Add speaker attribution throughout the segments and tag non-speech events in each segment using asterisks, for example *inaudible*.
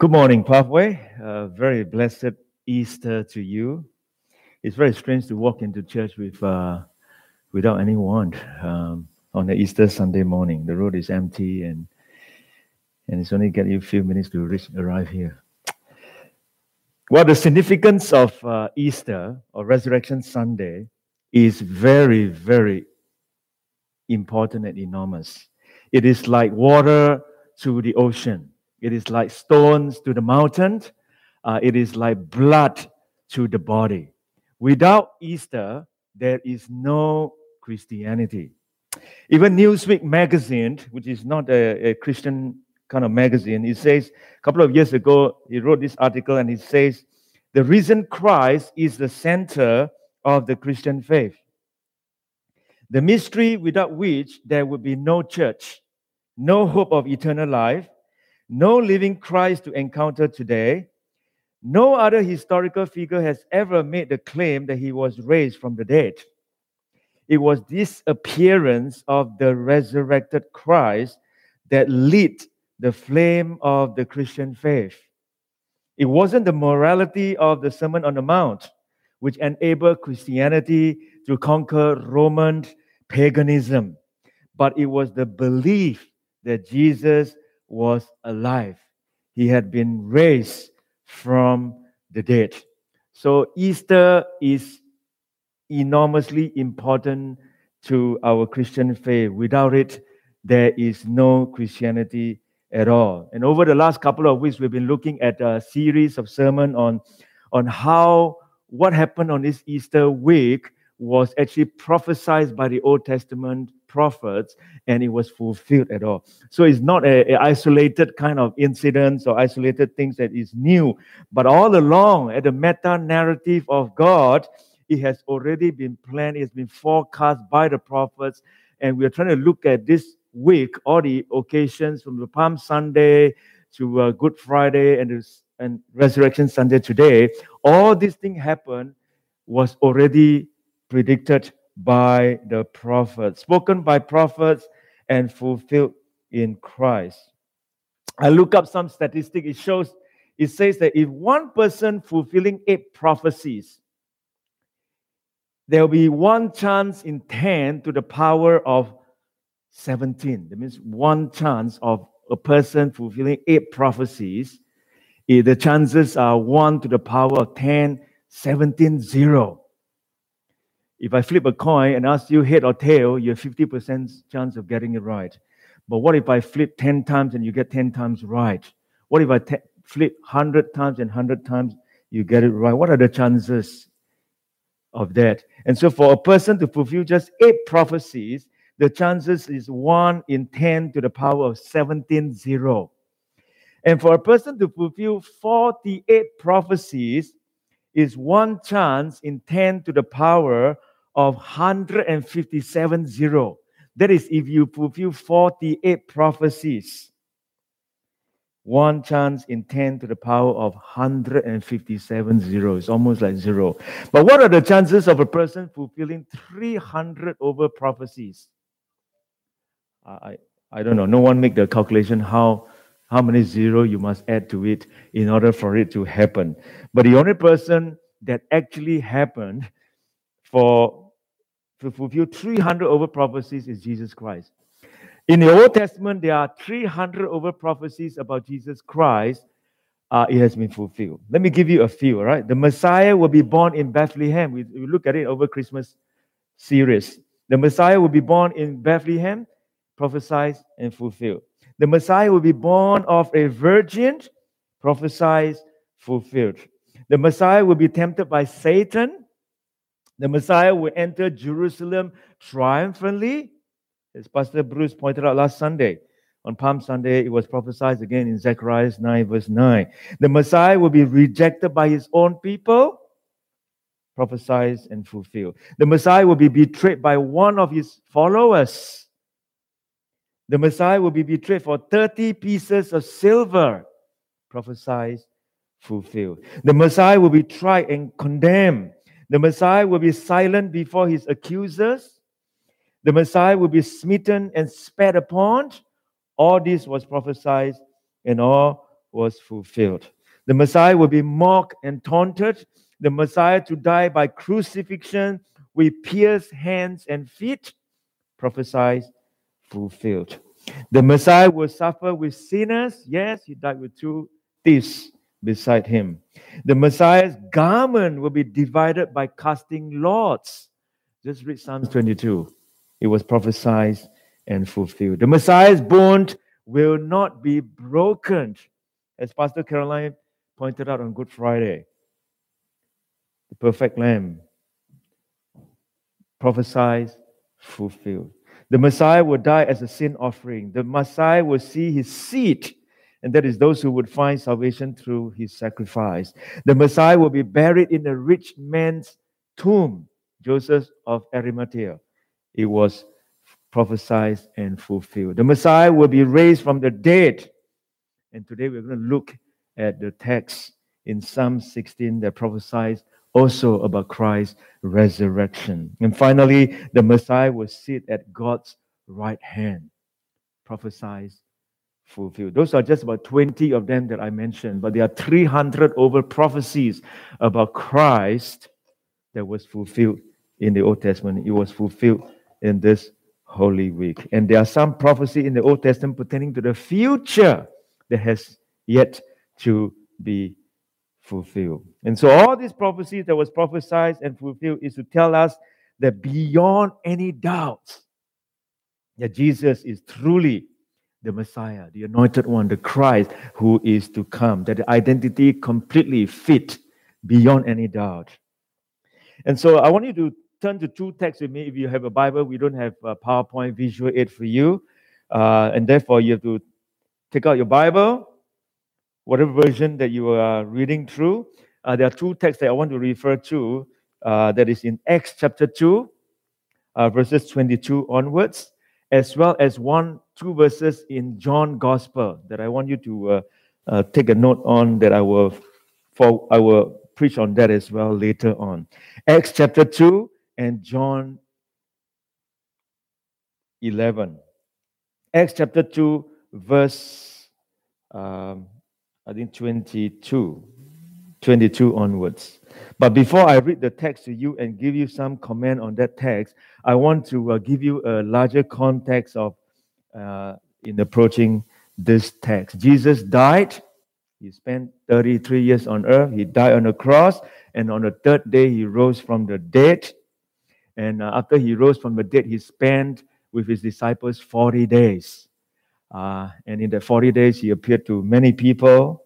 Speaker 1: Good morning, Pathway. Uh, very blessed Easter to you. It's very strange to walk into church with uh, without anyone um, on the Easter Sunday morning. The road is empty, and and it's only get you a few minutes to reach, arrive here. Well, the significance of uh, Easter or Resurrection Sunday is very, very important and enormous. It is like water to the ocean. It is like stones to the mountain. Uh, it is like blood to the body. Without Easter, there is no Christianity. Even Newsweek magazine, which is not a, a Christian kind of magazine, it says a couple of years ago, he wrote this article and he says, The reason Christ is the center of the Christian faith. The mystery without which there would be no church, no hope of eternal life, no living Christ to encounter today. No other historical figure has ever made the claim that he was raised from the dead. It was this appearance of the resurrected Christ that lit the flame of the Christian faith. It wasn't the morality of the Sermon on the Mount which enabled Christianity to conquer Roman paganism, but it was the belief that Jesus was alive. He had been raised from the dead. So Easter is enormously important to our Christian faith. Without it, there is no Christianity at all. And over the last couple of weeks, we've been looking at a series of sermon on, on how what happened on this Easter week was actually prophesied by the Old Testament prophets and it was fulfilled at all. So it's not a, a, isolated kind of incidents or isolated things that is new, but all along at the meta narrative of God, it has already been planned, it's been forecast by the prophets, and we're trying to look at this week, all the occasions from the Palm Sunday to uh, Good Friday and, and Resurrection Sunday today. All these things happened was already predicted by the prophets, spoken by prophets and fulfilled in Christ. I look up some statistic. It shows, it says that if one person fulfilling eight prophecies, there will be one chance in 10 to the power of 17. That means one chance of a person fulfilling eight prophecies. The chances are 1 to the power of 10, 17, 0. If I flip a coin and ask you head or tail, you have 50% chance of getting it right. But what if I flip 10 times and you get 10 times right? What if I te- flip 100 times and 100 times you get it right? What are the chances of that? And so for a person to fulfill just eight prophecies, the chances is 1 in 10 to the power of 17 0. And for a person to fulfill 48 prophecies is one chance in 10 to the power of 157 zero. That is, if you fulfill 48 prophecies, one chance in 10 to the power of 157 zero. It's almost like zero. But what are the chances of a person fulfilling 300 over prophecies? I, I don't know. No one make the calculation how, how many zero you must add to it in order for it to happen. But the only person that actually happened for to fulfill 300 over prophecies is Jesus Christ. In the Old Testament, there are 300 over prophecies about Jesus Christ. Uh, it has been fulfilled. Let me give you a few, all right? The Messiah will be born in Bethlehem. We, we look at it over Christmas series. The Messiah will be born in Bethlehem, prophesied and fulfilled. The Messiah will be born of a virgin, prophesied, fulfilled. The Messiah will be tempted by Satan, the Messiah will enter Jerusalem triumphantly, as Pastor Bruce pointed out last Sunday. On Palm Sunday, it was prophesied again in Zechariah 9, verse 9. The Messiah will be rejected by his own people, prophesied and fulfilled. The Messiah will be betrayed by one of his followers. The Messiah will be betrayed for 30 pieces of silver, prophesied, fulfilled. The Messiah will be tried and condemned the Messiah will be silent before his accusers. The Messiah will be smitten and spat upon. All this was prophesied and all was fulfilled. The Messiah will be mocked and taunted. The Messiah to die by crucifixion with pierced hands and feet, prophesied, fulfilled. The Messiah will suffer with sinners. Yes, he died with two thieves beside him. The Messiah's garment will be divided by casting lots. Just read Psalms 22. It was prophesied and fulfilled. The Messiah's bond will not be broken, as Pastor Caroline pointed out on Good Friday. The perfect Lamb prophesied, fulfilled. The Messiah will die as a sin offering. The Messiah will see his seat, and that is those who would find salvation through his sacrifice. The Messiah will be buried in a rich man's tomb, Joseph of Arimathea. It was prophesied and fulfilled. The Messiah will be raised from the dead. And today we're going to look at the text in Psalm 16 that prophesies also about Christ's resurrection. And finally, the Messiah will sit at God's right hand, prophesied, fulfilled. Those are just about 20 of them that I mentioned, but there are 300 over prophecies about Christ that was fulfilled in the Old Testament. It was fulfilled in this Holy Week. And there are some prophecy in the Old Testament pertaining to the future that has yet to be fulfilled. And so all these prophecies that was prophesied and fulfilled is to tell us that beyond any doubt that Jesus is truly the Messiah, the anointed one, the Christ who is to come, that the identity completely fit beyond any doubt. And so I want you to turn to two texts with me. If you have a Bible, we don't have a PowerPoint visual aid for you. Uh, and therefore, you have to take out your Bible, whatever version that you are reading through. Uh, there are two texts that I want to refer to. Uh, that is in Acts chapter 2, uh, verses 22 onwards, as well as one, two verses in John Gospel that I want you to uh, uh, take a note on that I will, for, I will preach on that as well later on. Acts chapter 2, and John 11. Acts chapter 2, verse, um, I think 22, 22 onwards. But before I read the text to you and give you some comment on that text, I want to uh, give you a larger context of uh, in approaching this text. Jesus died. He spent 33 years on earth. He died on the cross. And on the third day, he rose from the dead. And uh, after he rose from the dead, he spent with his disciples 40 days. Uh, and in the 40 days, he appeared to many people.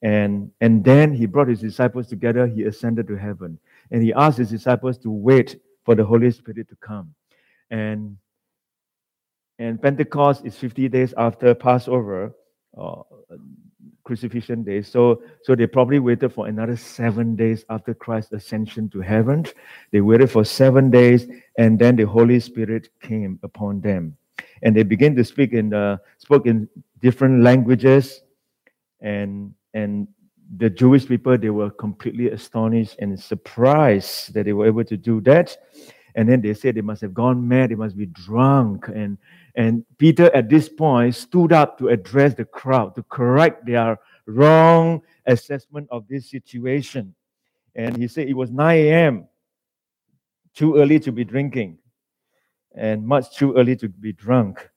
Speaker 1: And, and then he brought his disciples together. He ascended to heaven. And he asked his disciples to wait for the Holy Spirit to come. And, and Pentecost is 50 days after Passover. Uh, crucifixion day. So, so they probably waited for another seven days after Christ's ascension to heaven. They waited for seven days, and then the Holy Spirit came upon them, and they began to speak in the spoke in different languages, and and the Jewish people they were completely astonished and surprised that they were able to do that. And then they said they must have gone mad, they must be drunk, and and Peter, at this point, stood up to address the crowd, to correct their wrong assessment of this situation. And he said it was 9 a.m., too early to be drinking, and much too early to be drunk.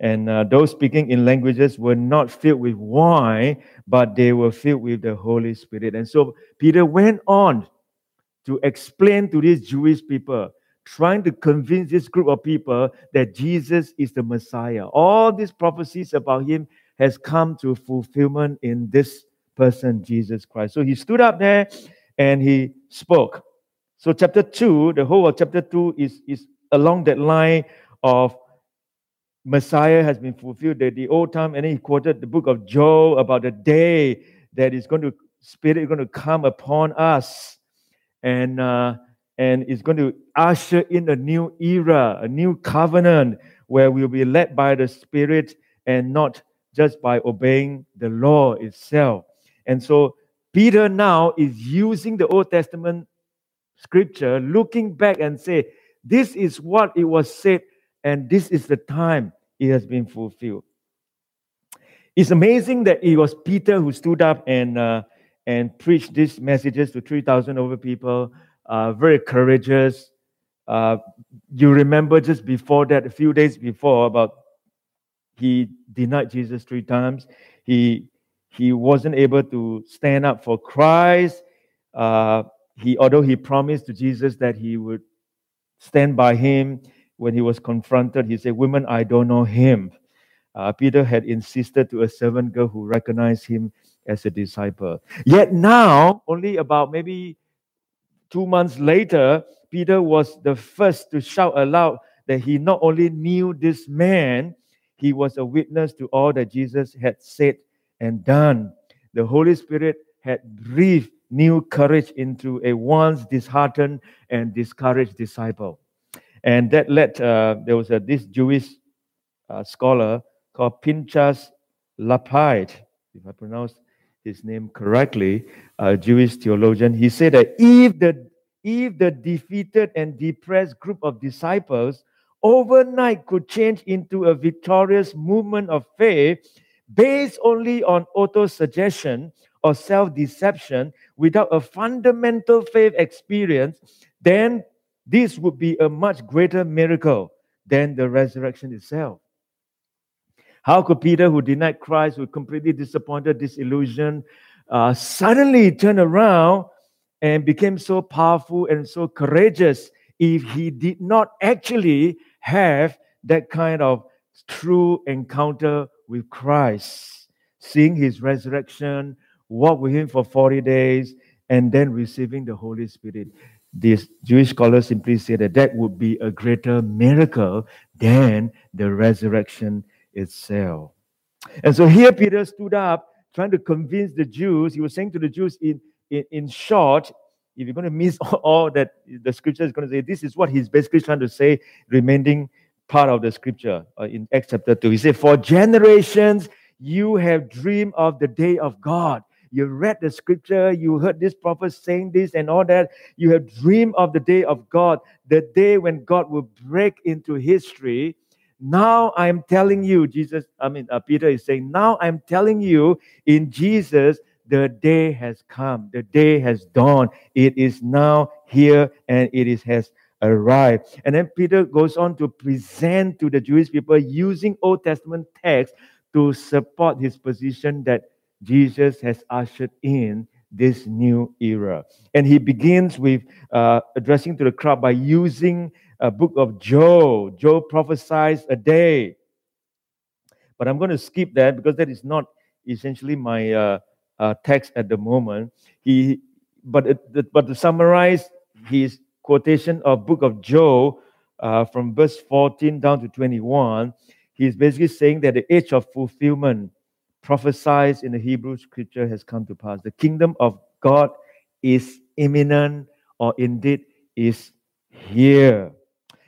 Speaker 1: And uh, those speaking in languages were not filled with wine, but they were filled with the Holy Spirit. And so Peter went on to explain to these Jewish people trying to convince this group of people that Jesus is the Messiah. All these prophecies about him has come to fulfillment in this person, Jesus Christ. So he stood up there and he spoke. So chapter 2, the whole of chapter 2 is, is along that line of Messiah has been fulfilled, the, the old time, and then he quoted the book of Joel about the day that is going to Spirit is going to come upon us. And uh, and it's going to usher in a new era, a new covenant where we'll be led by the Spirit and not just by obeying the law itself. And so Peter now is using the Old Testament scripture, looking back and say, this is what it was said, and this is the time it has been fulfilled. It's amazing that it was Peter who stood up and uh, and preached these messages to 3,000 over people. Uh, very courageous. Uh, you remember just before that, a few days before, about he denied Jesus three times. He he wasn't able to stand up for Christ. Uh, he although he promised to Jesus that he would stand by him when he was confronted, he said, "Women, I don't know him." Uh, Peter had insisted to a servant girl who recognized him as a disciple. Yet now, only about maybe two months later, Peter was the first to shout aloud that he not only knew this man, he was a witness to all that Jesus had said and done. The Holy Spirit had breathed new courage into a once disheartened and discouraged disciple. And that led, uh, there was a, this Jewish uh, scholar called Pinchas Lapide, if I pronounce his name correctly, a Jewish theologian. He said that if the if the defeated and depressed group of disciples overnight could change into a victorious movement of faith based only on auto suggestion or self deception without a fundamental faith experience, then this would be a much greater miracle than the resurrection itself. How could Peter, who denied Christ, who completely disappointed, disillusioned, uh, suddenly turn around and became so powerful and so courageous if he did not actually have that kind of true encounter with Christ, seeing his resurrection, walk with him for 40 days, and then receiving the Holy Spirit. These Jewish scholars simply say that that would be a greater miracle than the resurrection itself. And so here Peter stood up trying to convince the Jews. He was saying to the Jews, in, in, in short, if you're going to miss *laughs* all that the scripture is going to say, this is what he's basically trying to say, remaining part of the scripture uh, in Acts chapter 2. He said, For generations you have dreamed of the day of God. You read the scripture, you heard this prophet saying this and all that. You have dreamed of the day of God, the day when God will break into history now I'm telling you, Jesus, I mean, uh, Peter is saying, now I'm telling you in Jesus, the day has come, the day has dawned. It is now here and it is, has arrived. And then Peter goes on to present to the Jewish people using Old Testament text to support his position that Jesus has ushered in this new era. And he begins with uh, addressing to the crowd by using a book of Job. Job prophesies a day. But I'm going to skip that because that is not essentially my uh, uh, text at the moment. He, but it, but to summarize his quotation of book of Job uh, from verse 14 down to 21, he's basically saying that the age of fulfillment prophesied in the Hebrew scripture has come to pass. The kingdom of God is imminent or indeed is here.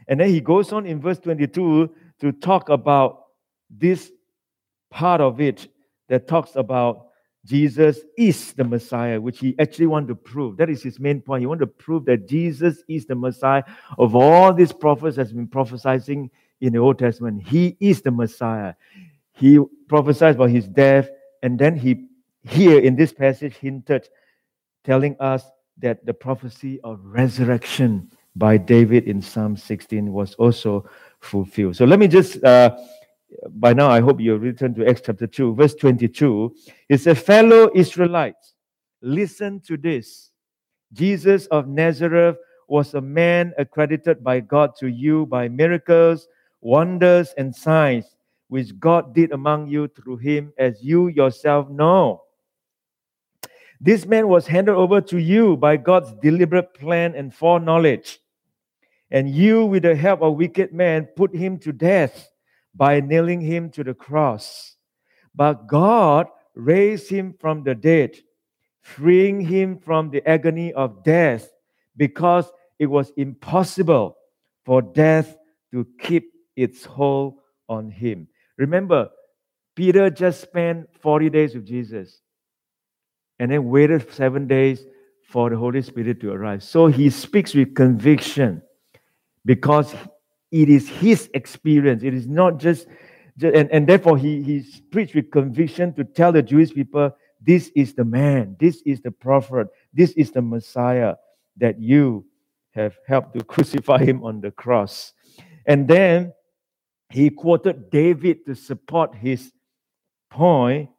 Speaker 1: And then he goes on in verse 22 to talk about this part of it that talks about Jesus is the Messiah, which he actually wanted to prove. That is his main point. He wanted to prove that Jesus is the Messiah of all these prophets has been prophesying in the Old Testament. He is the Messiah. He prophesied about his death, and then he here in this passage hinted, telling us that the prophecy of resurrection by David in Psalm 16 was also fulfilled. So let me just, uh, by now, I hope you return to Acts chapter 2, verse 22. It says, Fellow Israelites, listen to this. Jesus of Nazareth was a man accredited by God to you by miracles, wonders, and signs, which God did among you through him, as you yourself know. This man was handed over to you by God's deliberate plan and foreknowledge and you, with the help of wicked men, put him to death by nailing him to the cross. But God raised him from the dead, freeing him from the agony of death, because it was impossible for death to keep its hold on him. Remember, Peter just spent 40 days with Jesus and then waited seven days for the Holy Spirit to arrive. So he speaks with conviction because it is his experience. It is not just And, and therefore, he, he preached with conviction to tell the Jewish people this is the man, this is the prophet, this is the Messiah that you have helped to *laughs* crucify him on the cross. And then he quoted David to support his point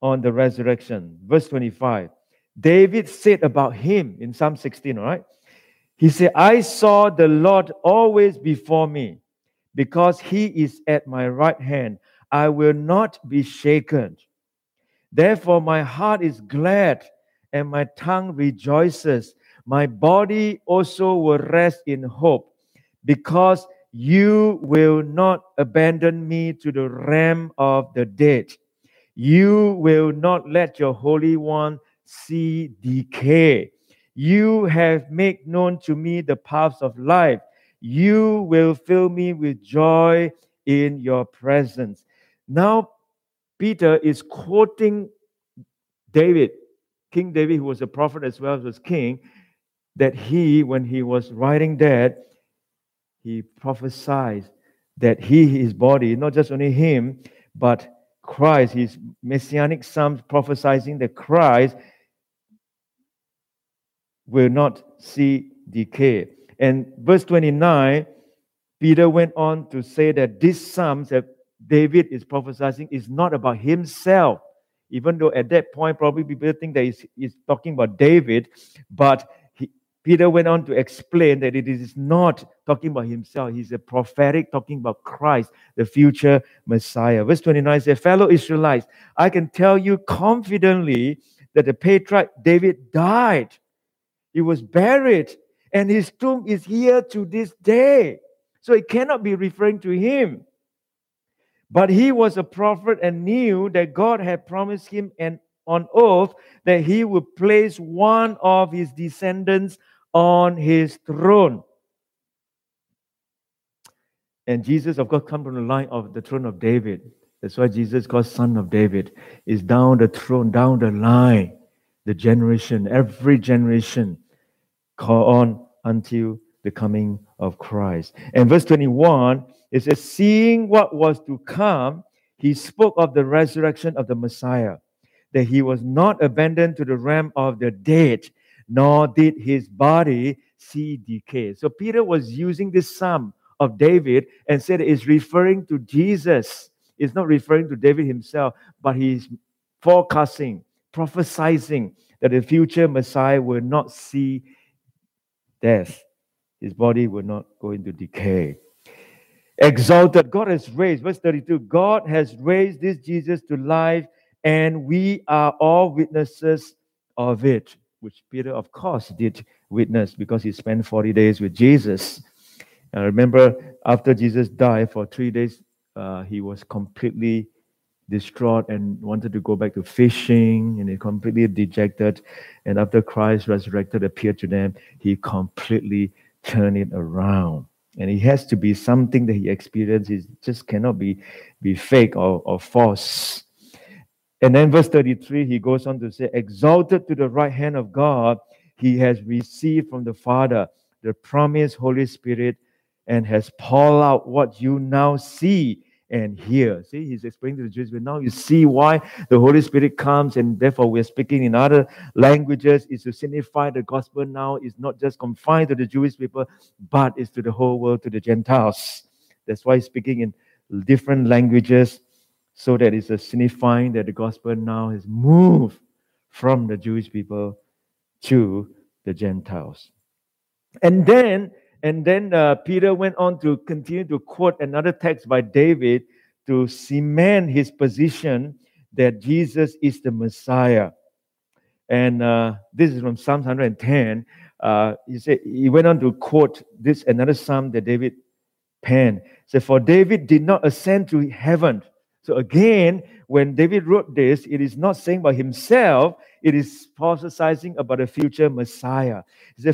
Speaker 1: on the resurrection. Verse 25. David said about him in Psalm 16, all right? He said, I saw the Lord always before me, because he is at my right hand. I will not be shaken. Therefore, my heart is glad and my tongue rejoices. My body also will rest in hope, because you will not abandon me to the realm of the dead. You will not let your Holy One see decay. You have made known to me the paths of life. You will fill me with joy in your presence. Now, Peter is quoting David, King David, who was a prophet as well as king, that he, when he was writing that, he prophesies that he, his body, not just only him, but Christ, his messianic psalms prophesizing that Christ will not see decay. And verse 29, Peter went on to say that this psalms that David is prophesying is not about himself, even though at that point probably people think that he's, he's talking about David, but Peter went on to explain that it is not talking about himself. He's a prophetic talking about Christ, the future Messiah. Verse 29 says, Fellow Israelites, I can tell you confidently that the patriarch David died he was buried, and his tomb is here to this day. So it cannot be referring to him. But he was a prophet and knew that God had promised him and on oath that he would place one of his descendants on his throne. And Jesus, of course, comes from the line of the throne of David. That's why Jesus called Son of David. Is down the throne, down the line the generation, every generation, call on until the coming of Christ. And verse 21, it says, Seeing what was to come, he spoke of the resurrection of the Messiah, that he was not abandoned to the realm of the dead, nor did his body see decay. So Peter was using this psalm of David and said it's referring to Jesus. It's not referring to David himself, but he's forecasting prophesizing that the future Messiah will not see death. His body will not go into decay. Exalted, God has raised, verse 32 God has raised this Jesus to life, and we are all witnesses of it, which Peter, of course, did witness because he spent 40 days with Jesus. I remember after Jesus died for three days, uh, he was completely distraught and wanted to go back to fishing and he completely dejected. And after Christ resurrected appeared to them, he completely turned it around. And it has to be something that he experiences. Just cannot be, be fake or, or false. And then verse 33, he goes on to say, Exalted to the right hand of God, he has received from the Father the promised Holy Spirit and has poured out what you now see and hear. See, he's explaining to the Jews, but now you see why the Holy Spirit comes, and therefore we're speaking in other languages, is to signify the gospel now is not just confined to the Jewish people, but is to the whole world, to the Gentiles. That's why he's speaking in different languages, so that it's a signifying that the gospel now has moved from the Jewish people to the Gentiles. And then and then uh, Peter went on to continue to quote another text by David to cement his position that Jesus is the Messiah. And uh, this is from Psalm 110. Uh, he said he went on to quote this another psalm that David penned. Said, "For David did not ascend to heaven." So again, when David wrote this, it is not saying about himself; it is prophesizing about a future Messiah.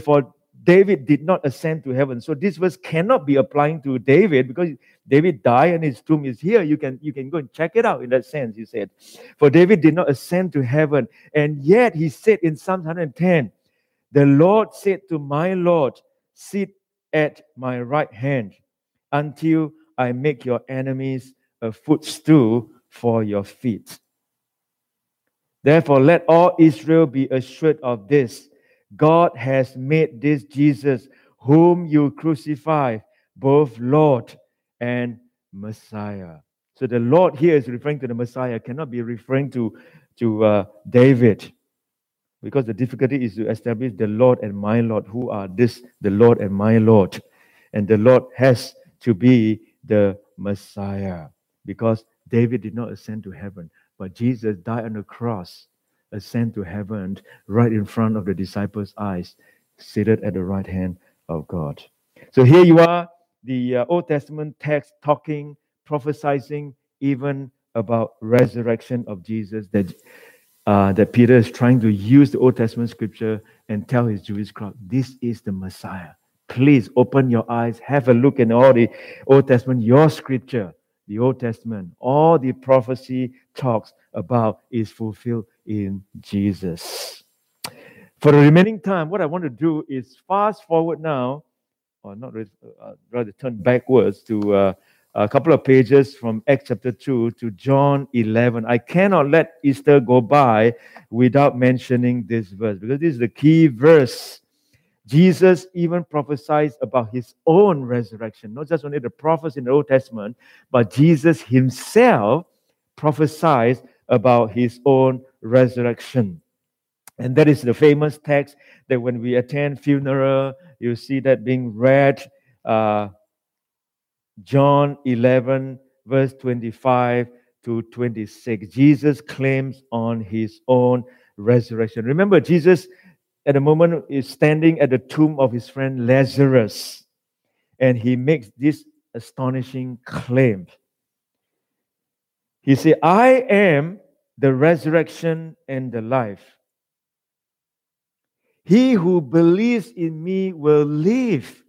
Speaker 1: "For David did not ascend to heaven. So this verse cannot be applying to David because David died and his tomb is here. You can you can go and check it out in that sense, he said. For David did not ascend to heaven. And yet he said in Psalm 110, the Lord said to my Lord, sit at my right hand until I make your enemies a footstool for your feet. Therefore, let all Israel be assured of this God has made this Jesus, whom you crucified, both Lord and Messiah. So the Lord here is referring to the Messiah, cannot be referring to, to uh, David. Because the difficulty is to establish the Lord and my Lord. Who are this, the Lord and my Lord? And the Lord has to be the Messiah. Because David did not ascend to heaven, but Jesus died on the cross, ascend to heaven right in front of the disciples' eyes, seated at the right hand of God. So here you are, the uh, Old Testament text talking, prophesying even about resurrection of Jesus that uh, that Peter is trying to use the Old Testament scripture and tell his Jewish crowd, this is the Messiah. Please open your eyes, have a look in all the Old Testament, your scripture the Old Testament, all the prophecy talks about is fulfilled in Jesus. For the remaining time, what I want to do is fast forward now, or not uh, rather turn backwards to uh, a couple of pages from Acts chapter 2 to John 11. I cannot let Easter go by without mentioning this verse because this is the key verse Jesus even prophesied about his own resurrection, not just only the prophets in the Old Testament, but Jesus himself prophesied about his own resurrection. And that is the famous text that when we attend funeral, you see that being read. Uh, John 11, verse 25 to 26. Jesus claims on his own resurrection. Remember, Jesus at the moment is standing at the tomb of his friend Lazarus. And he makes this astonishing claim. He said, I am the resurrection and the life. He who believes in me will live,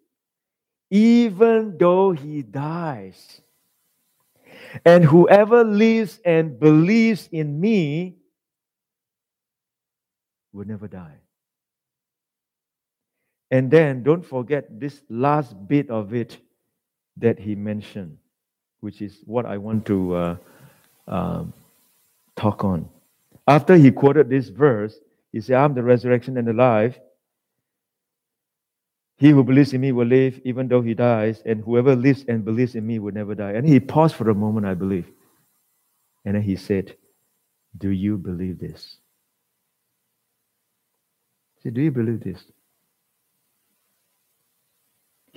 Speaker 1: even though he dies. And whoever lives and believes in me will never die. And then don't forget this last bit of it that he mentioned, which is what I want to uh, uh, talk on. After he quoted this verse, he said, I'm the resurrection and the life. He who believes in me will live even though he dies, and whoever lives and believes in me will never die. And he paused for a moment, I believe. And then he said, Do you believe this? He said, Do you believe this?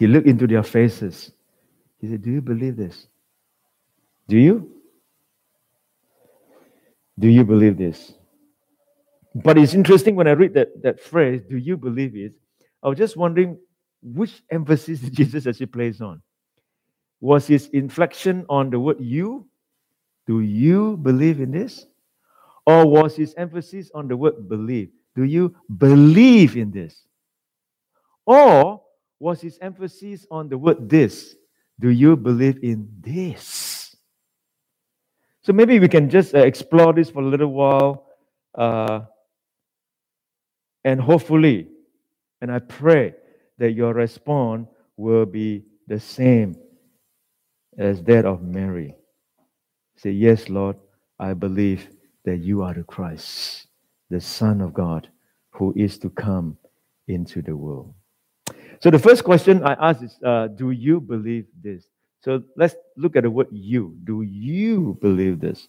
Speaker 1: He looked into their faces. He said, Do you believe this? Do you? Do you believe this? But it's interesting when I read that, that phrase, do you believe it? I was just wondering which emphasis *laughs* Jesus actually plays on. Was his inflection on the word you? Do you believe in this? Or was his emphasis on the word believe? Do you believe in this? Or was his emphasis on the word this. Do you believe in this? So maybe we can just uh, explore this for a little while. Uh, and hopefully, and I pray that your response will be the same as that of Mary. Say, Yes, Lord, I believe that you are the Christ, the Son of God, who is to come into the world. So the first question I ask is, uh, do you believe this? So let's look at the word you. Do you believe this?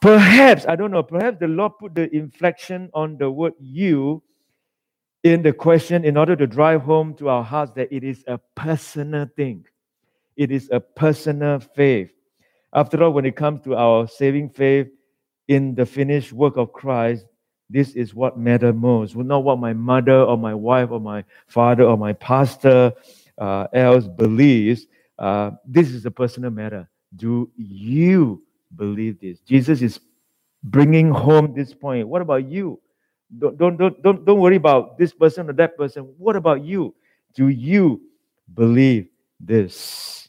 Speaker 1: Perhaps, I don't know, perhaps the Lord put the inflection on the word you in the question in order to drive home to our hearts that it is a personal thing. It is a personal faith. After all, when it comes to our saving faith in the finished work of Christ, this is what matters most. Not what my mother or my wife or my father or my pastor uh, else believes. Uh, this is a personal matter. Do you believe this? Jesus is bringing home this point. What about you? Don't, don't, don't, don't, don't worry about this person or that person. What about you? Do you believe this?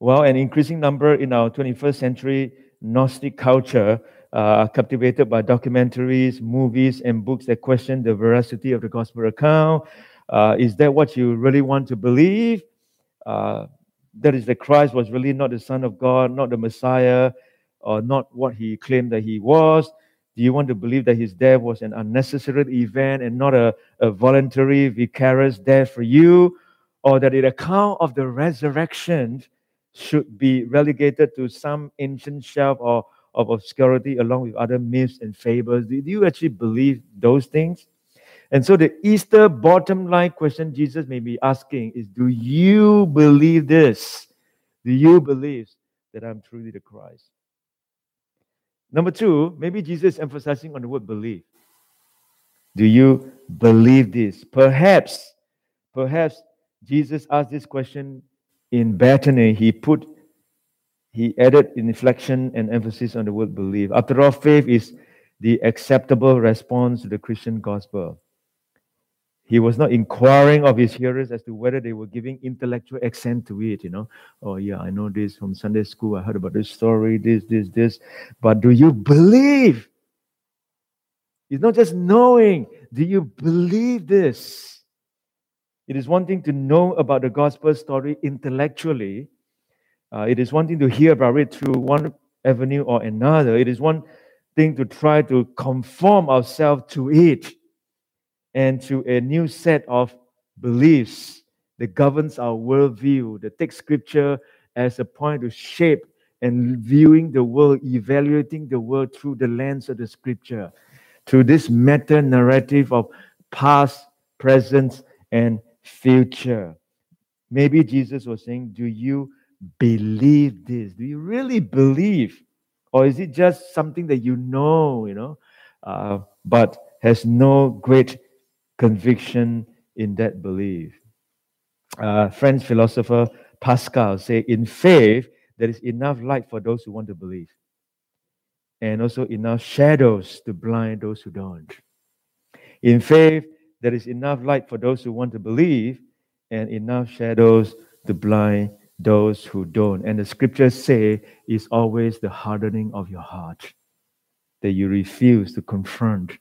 Speaker 1: Well, an increasing number in our 21st century Gnostic culture uh, captivated by documentaries, movies, and books that question the veracity of the gospel account. Uh, is that what you really want to believe? Uh, that is, the Christ was really not the Son of God, not the Messiah, or not what he claimed that he was? Do you want to believe that his death was an unnecessary event and not a, a voluntary, vicarious death for you? Or that the account of the resurrection should be relegated to some ancient shelf or of obscurity along with other myths and fables? Do you actually believe those things? And so the Easter bottom line question Jesus may be asking is Do you believe this? Do you believe that I'm truly the Christ? Number two, maybe Jesus emphasizing on the word believe. Do you believe this? Perhaps, perhaps Jesus asked this question in Bethany. He put, he added inflection and emphasis on the word believe. After all, faith is the acceptable response to the Christian gospel. He was not inquiring of his hearers as to whether they were giving intellectual accent to it, you know. Oh, yeah, I know this from Sunday school. I heard about this story, this, this, this. But do you believe? It's not just knowing. Do you believe this? It is one thing to know about the gospel story intellectually. Uh, it is one thing to hear about it through one avenue or another. It is one thing to try to conform ourselves to it and to a new set of beliefs that governs our worldview, that takes scripture as a point to shape and viewing the world, evaluating the world through the lens of the scripture, through this meta narrative of past, present, and future. Maybe Jesus was saying, Do you believe this? Do you really believe? Or is it just something that you know, you know, uh, but has no great conviction in that belief. Uh, French philosopher Pascal say, in faith, there is enough light for those who want to believe, and also enough shadows to blind those who don't. In faith, there is enough light for those who want to believe, and enough shadows to blind those who don't. And the scriptures say is always the hardening of your heart that you refuse to confront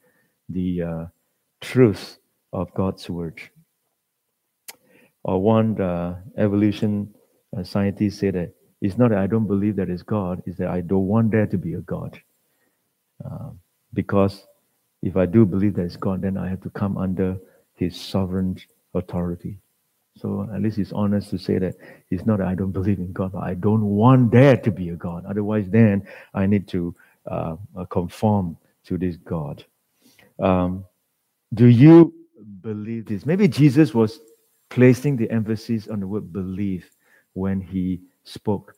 Speaker 1: the uh, truth of God's word. Or one uh, evolution uh, scientist said that it's not that I don't believe that it's God, it's that I don't want there to be a God. Uh, because if I do believe that it's God, then I have to come under his sovereign authority. So at least he's honest to say that it's not that I don't *laughs* believe in God, but I don't want there to be a God. Otherwise, then I need to uh, conform to this God. Um, do you believe this. Maybe Jesus was placing the emphasis on the word believe when he spoke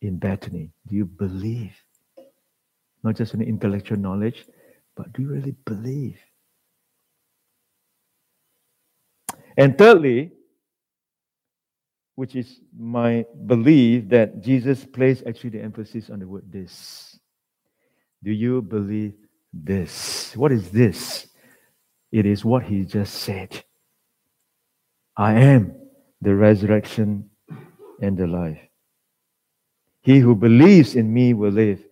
Speaker 1: in Bethany. Do you believe? Not just an intellectual knowledge, but do you really believe? And thirdly, which is my belief that Jesus placed actually the emphasis on the word this. Do you believe this? What is this? It is what he just said. I am the resurrection and the life. He who believes in me will live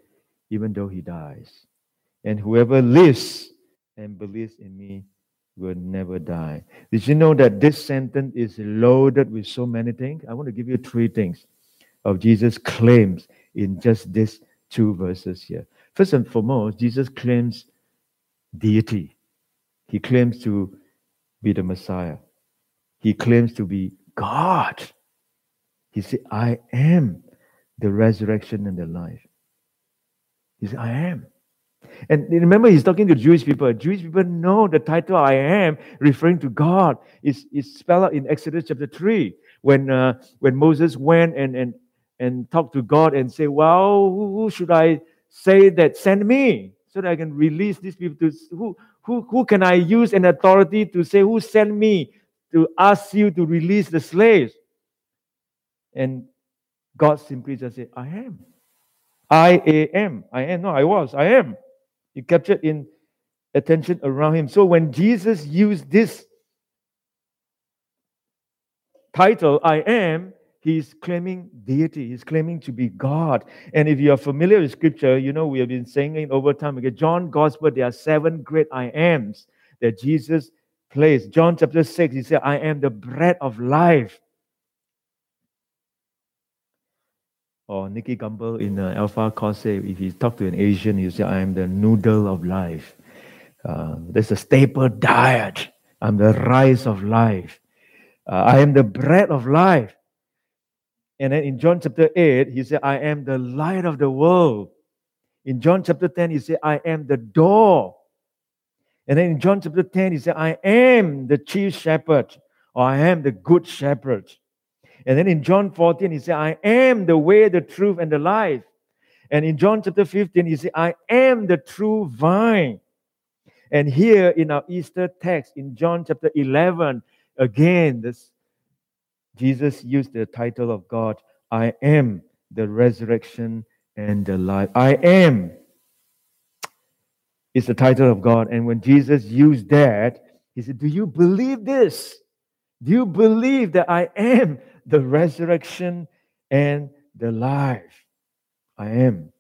Speaker 1: even though he dies. And whoever lives and believes in me will never die. Did you know that this sentence is loaded with so many things? I want to give you three things of Jesus' claims in just these two verses here. First and foremost, Jesus claims deity. He claims to be the Messiah. He claims to be God. He said, I am the resurrection and the life. He said, I am. And remember, he's talking to Jewish people. Jewish people know the title I am, referring to God, is, is spelled out in Exodus chapter 3. When, uh, when Moses went and, and, and talked to God and said, Well, who should I say that send me so that I can release these people to who who, who can I use an authority to say, Who sent me to ask you to release the slaves? And God simply just said, I am. I am. I am. No, I was. I am. He captured in attention around him. So when Jesus used this title, I am, he's claiming deity. He's claiming to be God. And if you're familiar with scripture, you know we have been saying it over time again. John Gospel, there are seven great I ams that Jesus placed. John chapter 6, he said, I am the bread of life. Or Nicky Gumbel in uh, Alpha Course say, if you talk to an Asian, you say, I am the noodle of life. Uh, there's a staple diet. I'm the rice of life. Uh, I am the bread of life. And then in John chapter 8, he said, I am the light of the world. In John chapter 10, he said, I am the door. And then in John chapter 10, he said, I am the chief shepherd, or I am the good shepherd. And then in John 14, he said, I am the way, the truth, and the life. And in John chapter 15, he said, I am the true vine. And here in our Easter text, in John chapter 11, again, this Jesus used the title of God, I am the resurrection and the life. I am is the title of God. And when Jesus used that, he said, Do you believe this? Do you believe that I am the resurrection and the life? I am.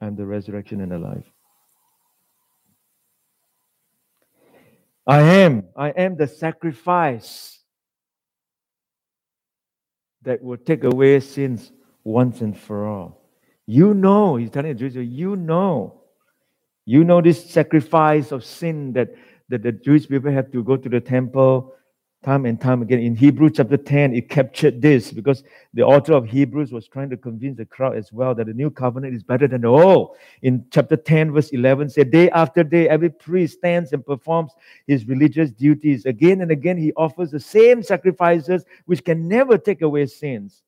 Speaker 1: I'm the resurrection and the life. I am. I am the sacrifice that will take away sins once and for all. You know, he's telling the Jews, you know. You know this sacrifice of sin that, that the Jewish people have to go to the temple time and time again. In Hebrews chapter 10, it captured this because the author of Hebrews was trying to convince the crowd as well that the new covenant is better than the old. In chapter 10, verse 11, said, Day after day, every priest stands and performs his religious duties. Again and again, he offers the same sacrifices which can never take away sins.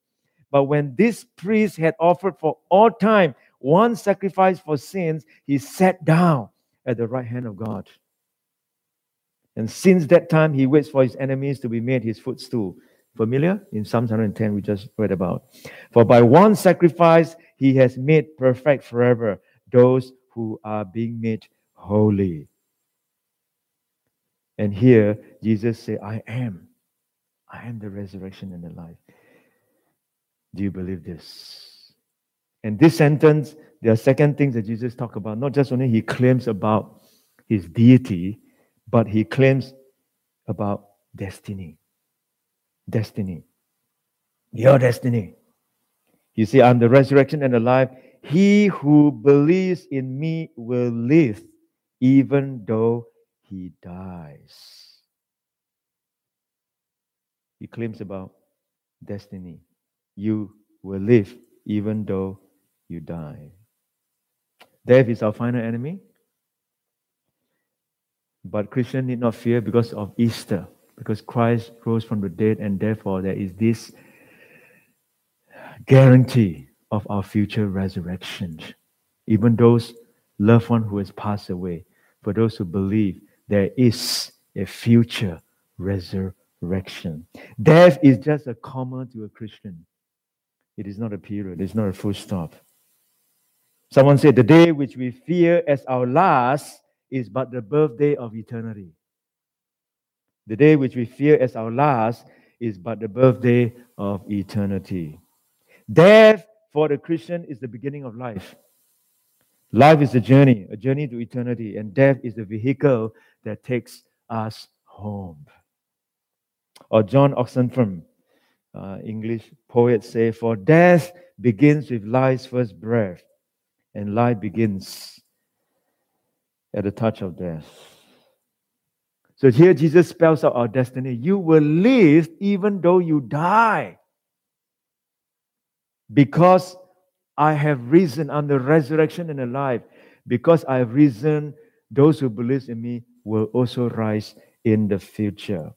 Speaker 1: But when this priest had offered for all time one sacrifice for sins, he sat down at the right hand of God. And since that time, he waits for his enemies to be made his footstool. Familiar? In Psalm 110, we just read about. For by one sacrifice, he has made perfect forever those who are being made holy. And here, Jesus said, I am. I am the resurrection and the life. Do you believe this? And this sentence, there are second things that Jesus talked about. Not just only he claims about his deity, but he claims about destiny. Destiny. Your destiny. You see, I'm the resurrection and the life. He who believes in me will live even though he dies. He claims about destiny. You will live even though you die. Death is our final enemy. But Christians need not fear because of Easter, because Christ rose from the dead, and therefore there is this guarantee of our future resurrection. Even those loved one who has passed away, for those who believe, there is a future resurrection. Death is just a comma to a Christian. It is not a period, it's not a full stop. Someone said, The day which we fear as our last is but the birthday of eternity. The day which we fear as our last is but the birthday of eternity. Death for the Christian is the beginning of life. Life is a journey, a journey to eternity, and death is the vehicle that takes us home. Or John Oxenham, uh, English poet, say, "For death begins with life's first breath, and life begins at the touch of death. So here Jesus spells out our destiny. You will live even though you die. Because I have risen, I'm the resurrection and life. Because I have risen, those who believe in me will also rise in the future.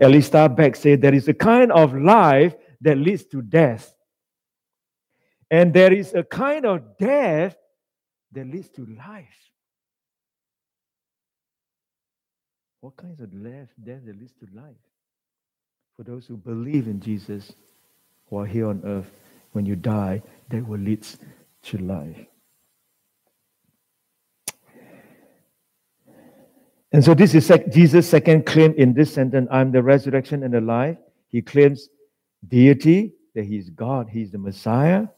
Speaker 1: Alistair Begg said there is a kind of life that leads to death. And there is a kind of death that leads to life. What kinds of death, death that leads to life? For those who believe in Jesus who are here on earth, when you die, that will lead to life. And so this is Jesus' second claim in this sentence I'm the resurrection and the life. He claims deity, that he's God, he's the Messiah.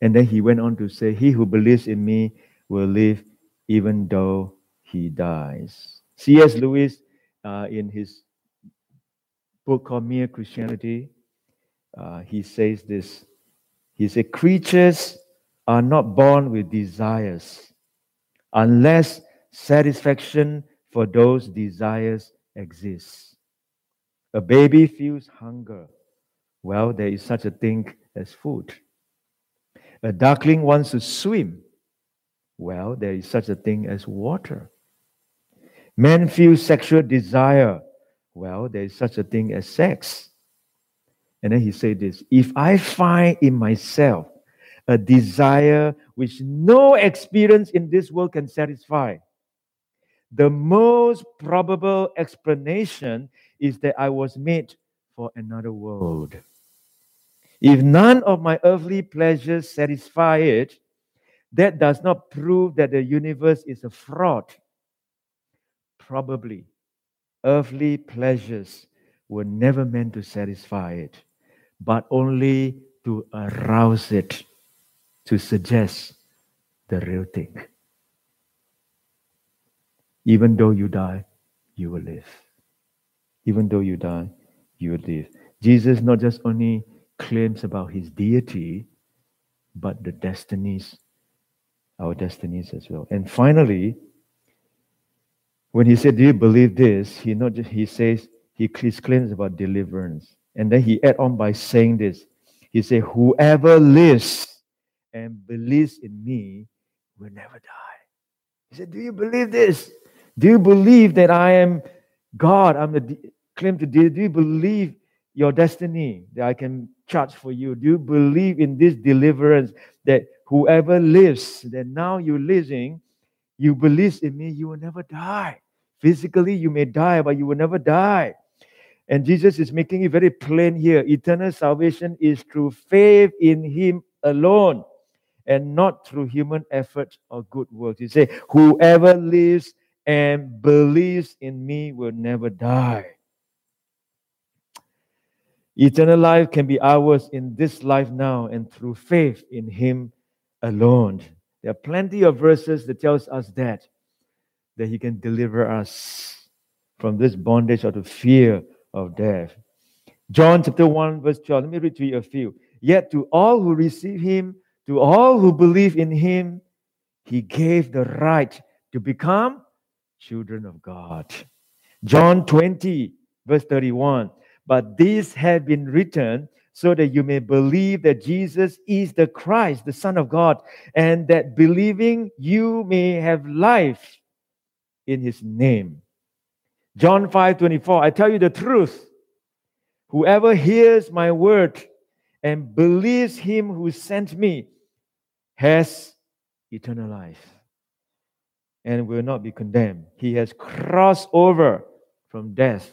Speaker 1: And then he went on to say, He who believes in me will live even though he dies. C.S. Lewis, uh, in his book called Mere Christianity, uh, he says this He said, Creatures are not born with desires unless satisfaction for those desires exists. A baby feels hunger. Well, there is such a thing as food. A duckling wants to swim. Well, there is such a thing as water. Men feel sexual desire. Well, there is such a thing as sex. And then he said this If I find in myself a desire which no experience in this world can satisfy, the most probable explanation is that I was made for another world. If none of my earthly pleasures satisfy it, that does not prove that the universe is a fraud. Probably, earthly pleasures were never meant to satisfy it, but only to arouse it, to suggest the real thing. Even though you die, you will live. Even though you die, you will live. Jesus not just only claims about his deity, but the destinies, our destinies as well. And finally, when he said, Do you believe this? He not just he says he claims about deliverance. And then he add on by saying this. He said, Whoever lives and believes in me will never die. He said, Do you believe this? Do you believe that I am God? I'm the claim to do. Do you believe your destiny that I can charge for you? Do you believe in this deliverance that whoever lives, that now you're living, you believe in me, you will never die. Physically, you may die, but you will never die. And Jesus is making it very plain here. Eternal salvation is through faith in Him alone and not through human effort or good works. He said, Whoever lives and believes in me will never die. Eternal life can be ours in this life now and through faith in him alone. There are plenty of verses that tells us that that he can deliver us from this bondage or the fear of death. John chapter 1 verse 12. Let me read to you a few. Yet to all who receive him, to all who believe in him, he gave the right to become children of God. John 20, verse 31. But these have been written so that you may believe that Jesus is the Christ, the Son of God, and that believing you may have life in his name. John 5 24. I tell you the truth. Whoever hears my word and believes him who sent me has eternal life and will not be condemned. He has crossed over from death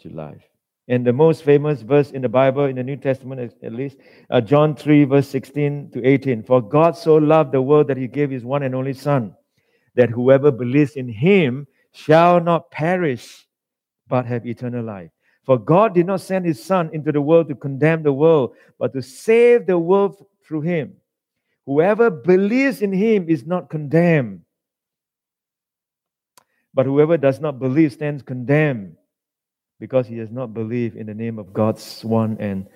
Speaker 1: to life. And the most famous verse in the Bible, in the New Testament at least, uh, John 3, verse 16 to 18. For God so loved the world that he gave his one and only Son, that whoever believes in him shall not perish, but have eternal life. For God did not send his Son into the world to condemn the world, but to save the world through him. Whoever believes in him is not condemned but whoever does not believe stands condemned because he does not believe in the name of God's one and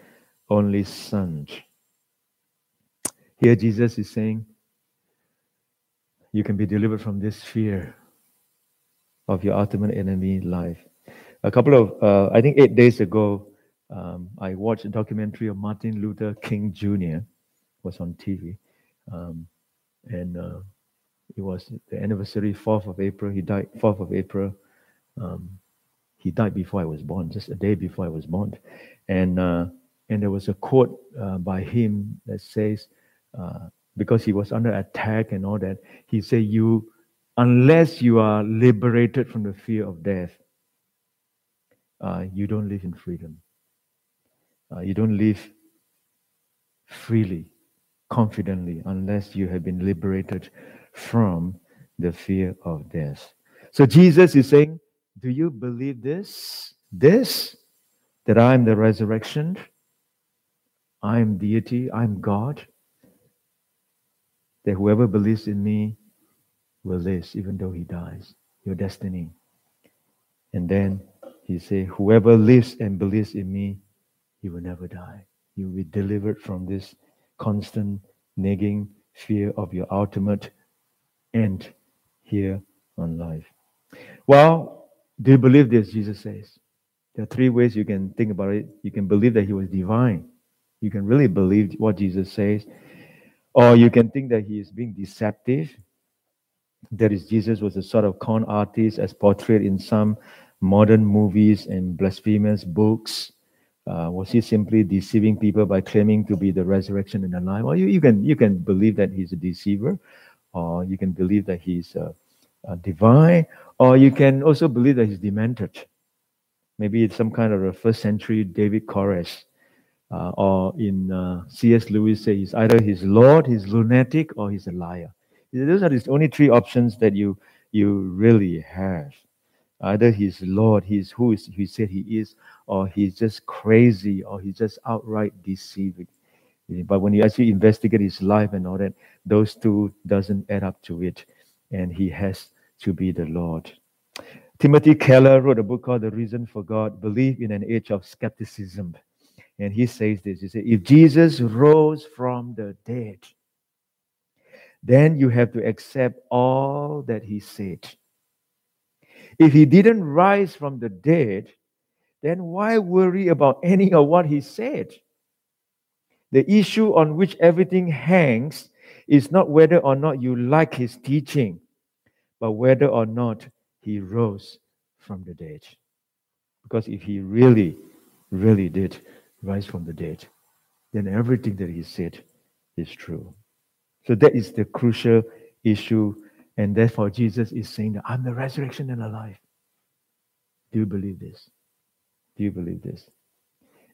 Speaker 1: only Son. Here, Jesus is saying, You can be delivered from this fear of your ultimate enemy, life. A couple of, uh, I think eight days ago, um, I watched a documentary of Martin Luther King Jr. was on TV, um, and uh, it was the anniversary, 4th of April. He died 4th of April. Um, he died before I was born, just a day before I was born. And, uh, and there was a quote uh, by him that says, uh, because he was under attack and all that, he said, You, unless you are liberated from the fear of death, uh, you don't live in freedom. Uh, you don't live freely, confidently, unless you have been liberated from the fear of death. So Jesus is saying, Do you believe this? This? That I am the resurrection? I am deity, I'm God. That whoever believes in me will live even though he dies. Your destiny. And then he said, Whoever lives and believes in me, he will never die. You'll be delivered from this constant nagging fear of your ultimate end here on life. Well, do you believe this? Jesus says. There are three ways you can think about it. You can believe that he was divine. You can really believe what Jesus says. Or you can think that he is being deceptive. That is, Jesus was a sort of con artist as portrayed in some modern movies and blasphemous books. Uh, was he simply deceiving people by claiming to be the resurrection and the life? Well, you, you, can, you can believe that he's a deceiver, or you can believe that he's uh, divine, or you can also believe that he's demented. Maybe it's some kind of a first century David Koresh, uh, or in uh, C.S. Lewis say he's either he's Lord, he's lunatic, or he's a liar. Those are the only three options that you you really have. Either he's Lord, he's who is he said he is, or he's just crazy, or he's just outright deceiving. But when you actually investigate his life and all that, those two doesn't add up to it, and he has to be the Lord. Timothy Keller wrote a book called The Reason for God, Believe in an Age of Skepticism. And he says this He said, If Jesus rose from the dead, then you have to accept all that he said. If he didn't rise from the dead, then why worry about any of what he said? The issue on which everything hangs is not whether or not you like his teaching, but whether or not he rose from the dead. Because if he really, really did rise from the dead, then everything that he said is true. So that is the crucial issue. And therefore, Jesus is saying that I'm the resurrection and the life. Do you believe this? Do you believe this?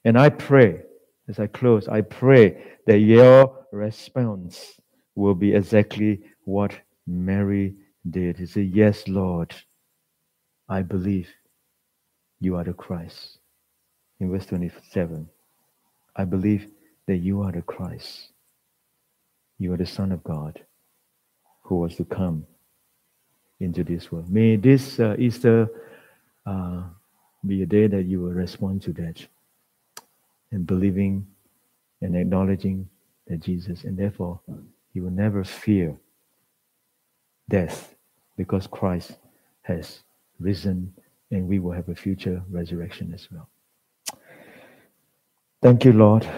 Speaker 1: And I pray, as I close, I pray that your response will be exactly what Mary did. He said, Yes, Lord, I believe you are the Christ. In verse 27, I believe that you are the Christ. You are the Son of God who was to come into this world. May this uh, Easter uh, be a day that you will respond to that and believing and acknowledging that Jesus, and therefore you will never fear death because Christ has risen and we will have a future resurrection as well. Thank you, Lord.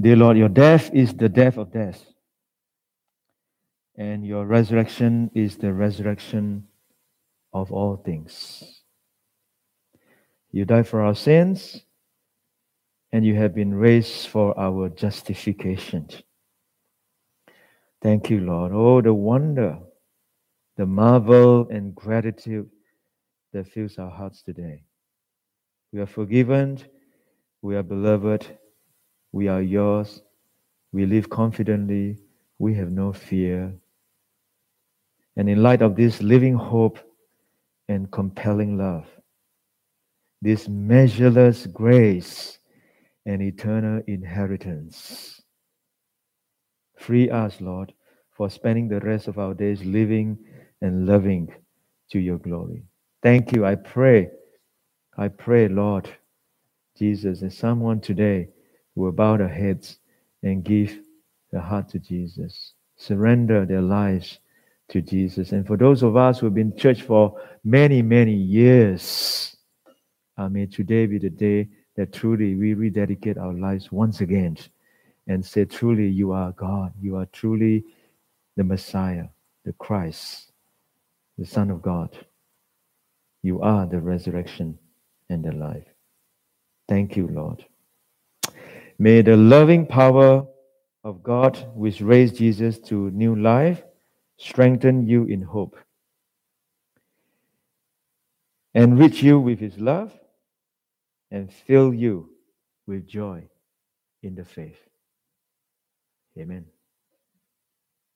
Speaker 1: Dear Lord, your death is the death of death and your resurrection is the resurrection of all things. You died for our sins, and you have been raised for our justification. Thank you, Lord. Oh, the wonder, the marvel, and gratitude that fills our hearts today. We are forgiven, we are beloved, we are yours, we live confidently, we have no fear, and in light of this living hope and compelling love, this measureless grace and eternal inheritance, free us, Lord, for spending the rest of our days living and loving to your glory. Thank you. I pray, I pray, Lord Jesus, that someone today will bow their heads and give their heart to Jesus, surrender their lives to Jesus. And for those of us who have been in church for many, many years, I may today be the day that truly we rededicate our lives once again and say, Truly, you are God. You are truly the Messiah, the Christ, the Son of God. You are the resurrection and the life. Thank you, Lord. May the loving power of God, which raised Jesus to new life, strengthen you in hope, enrich you with his love, and fill you with joy in the faith. Amen.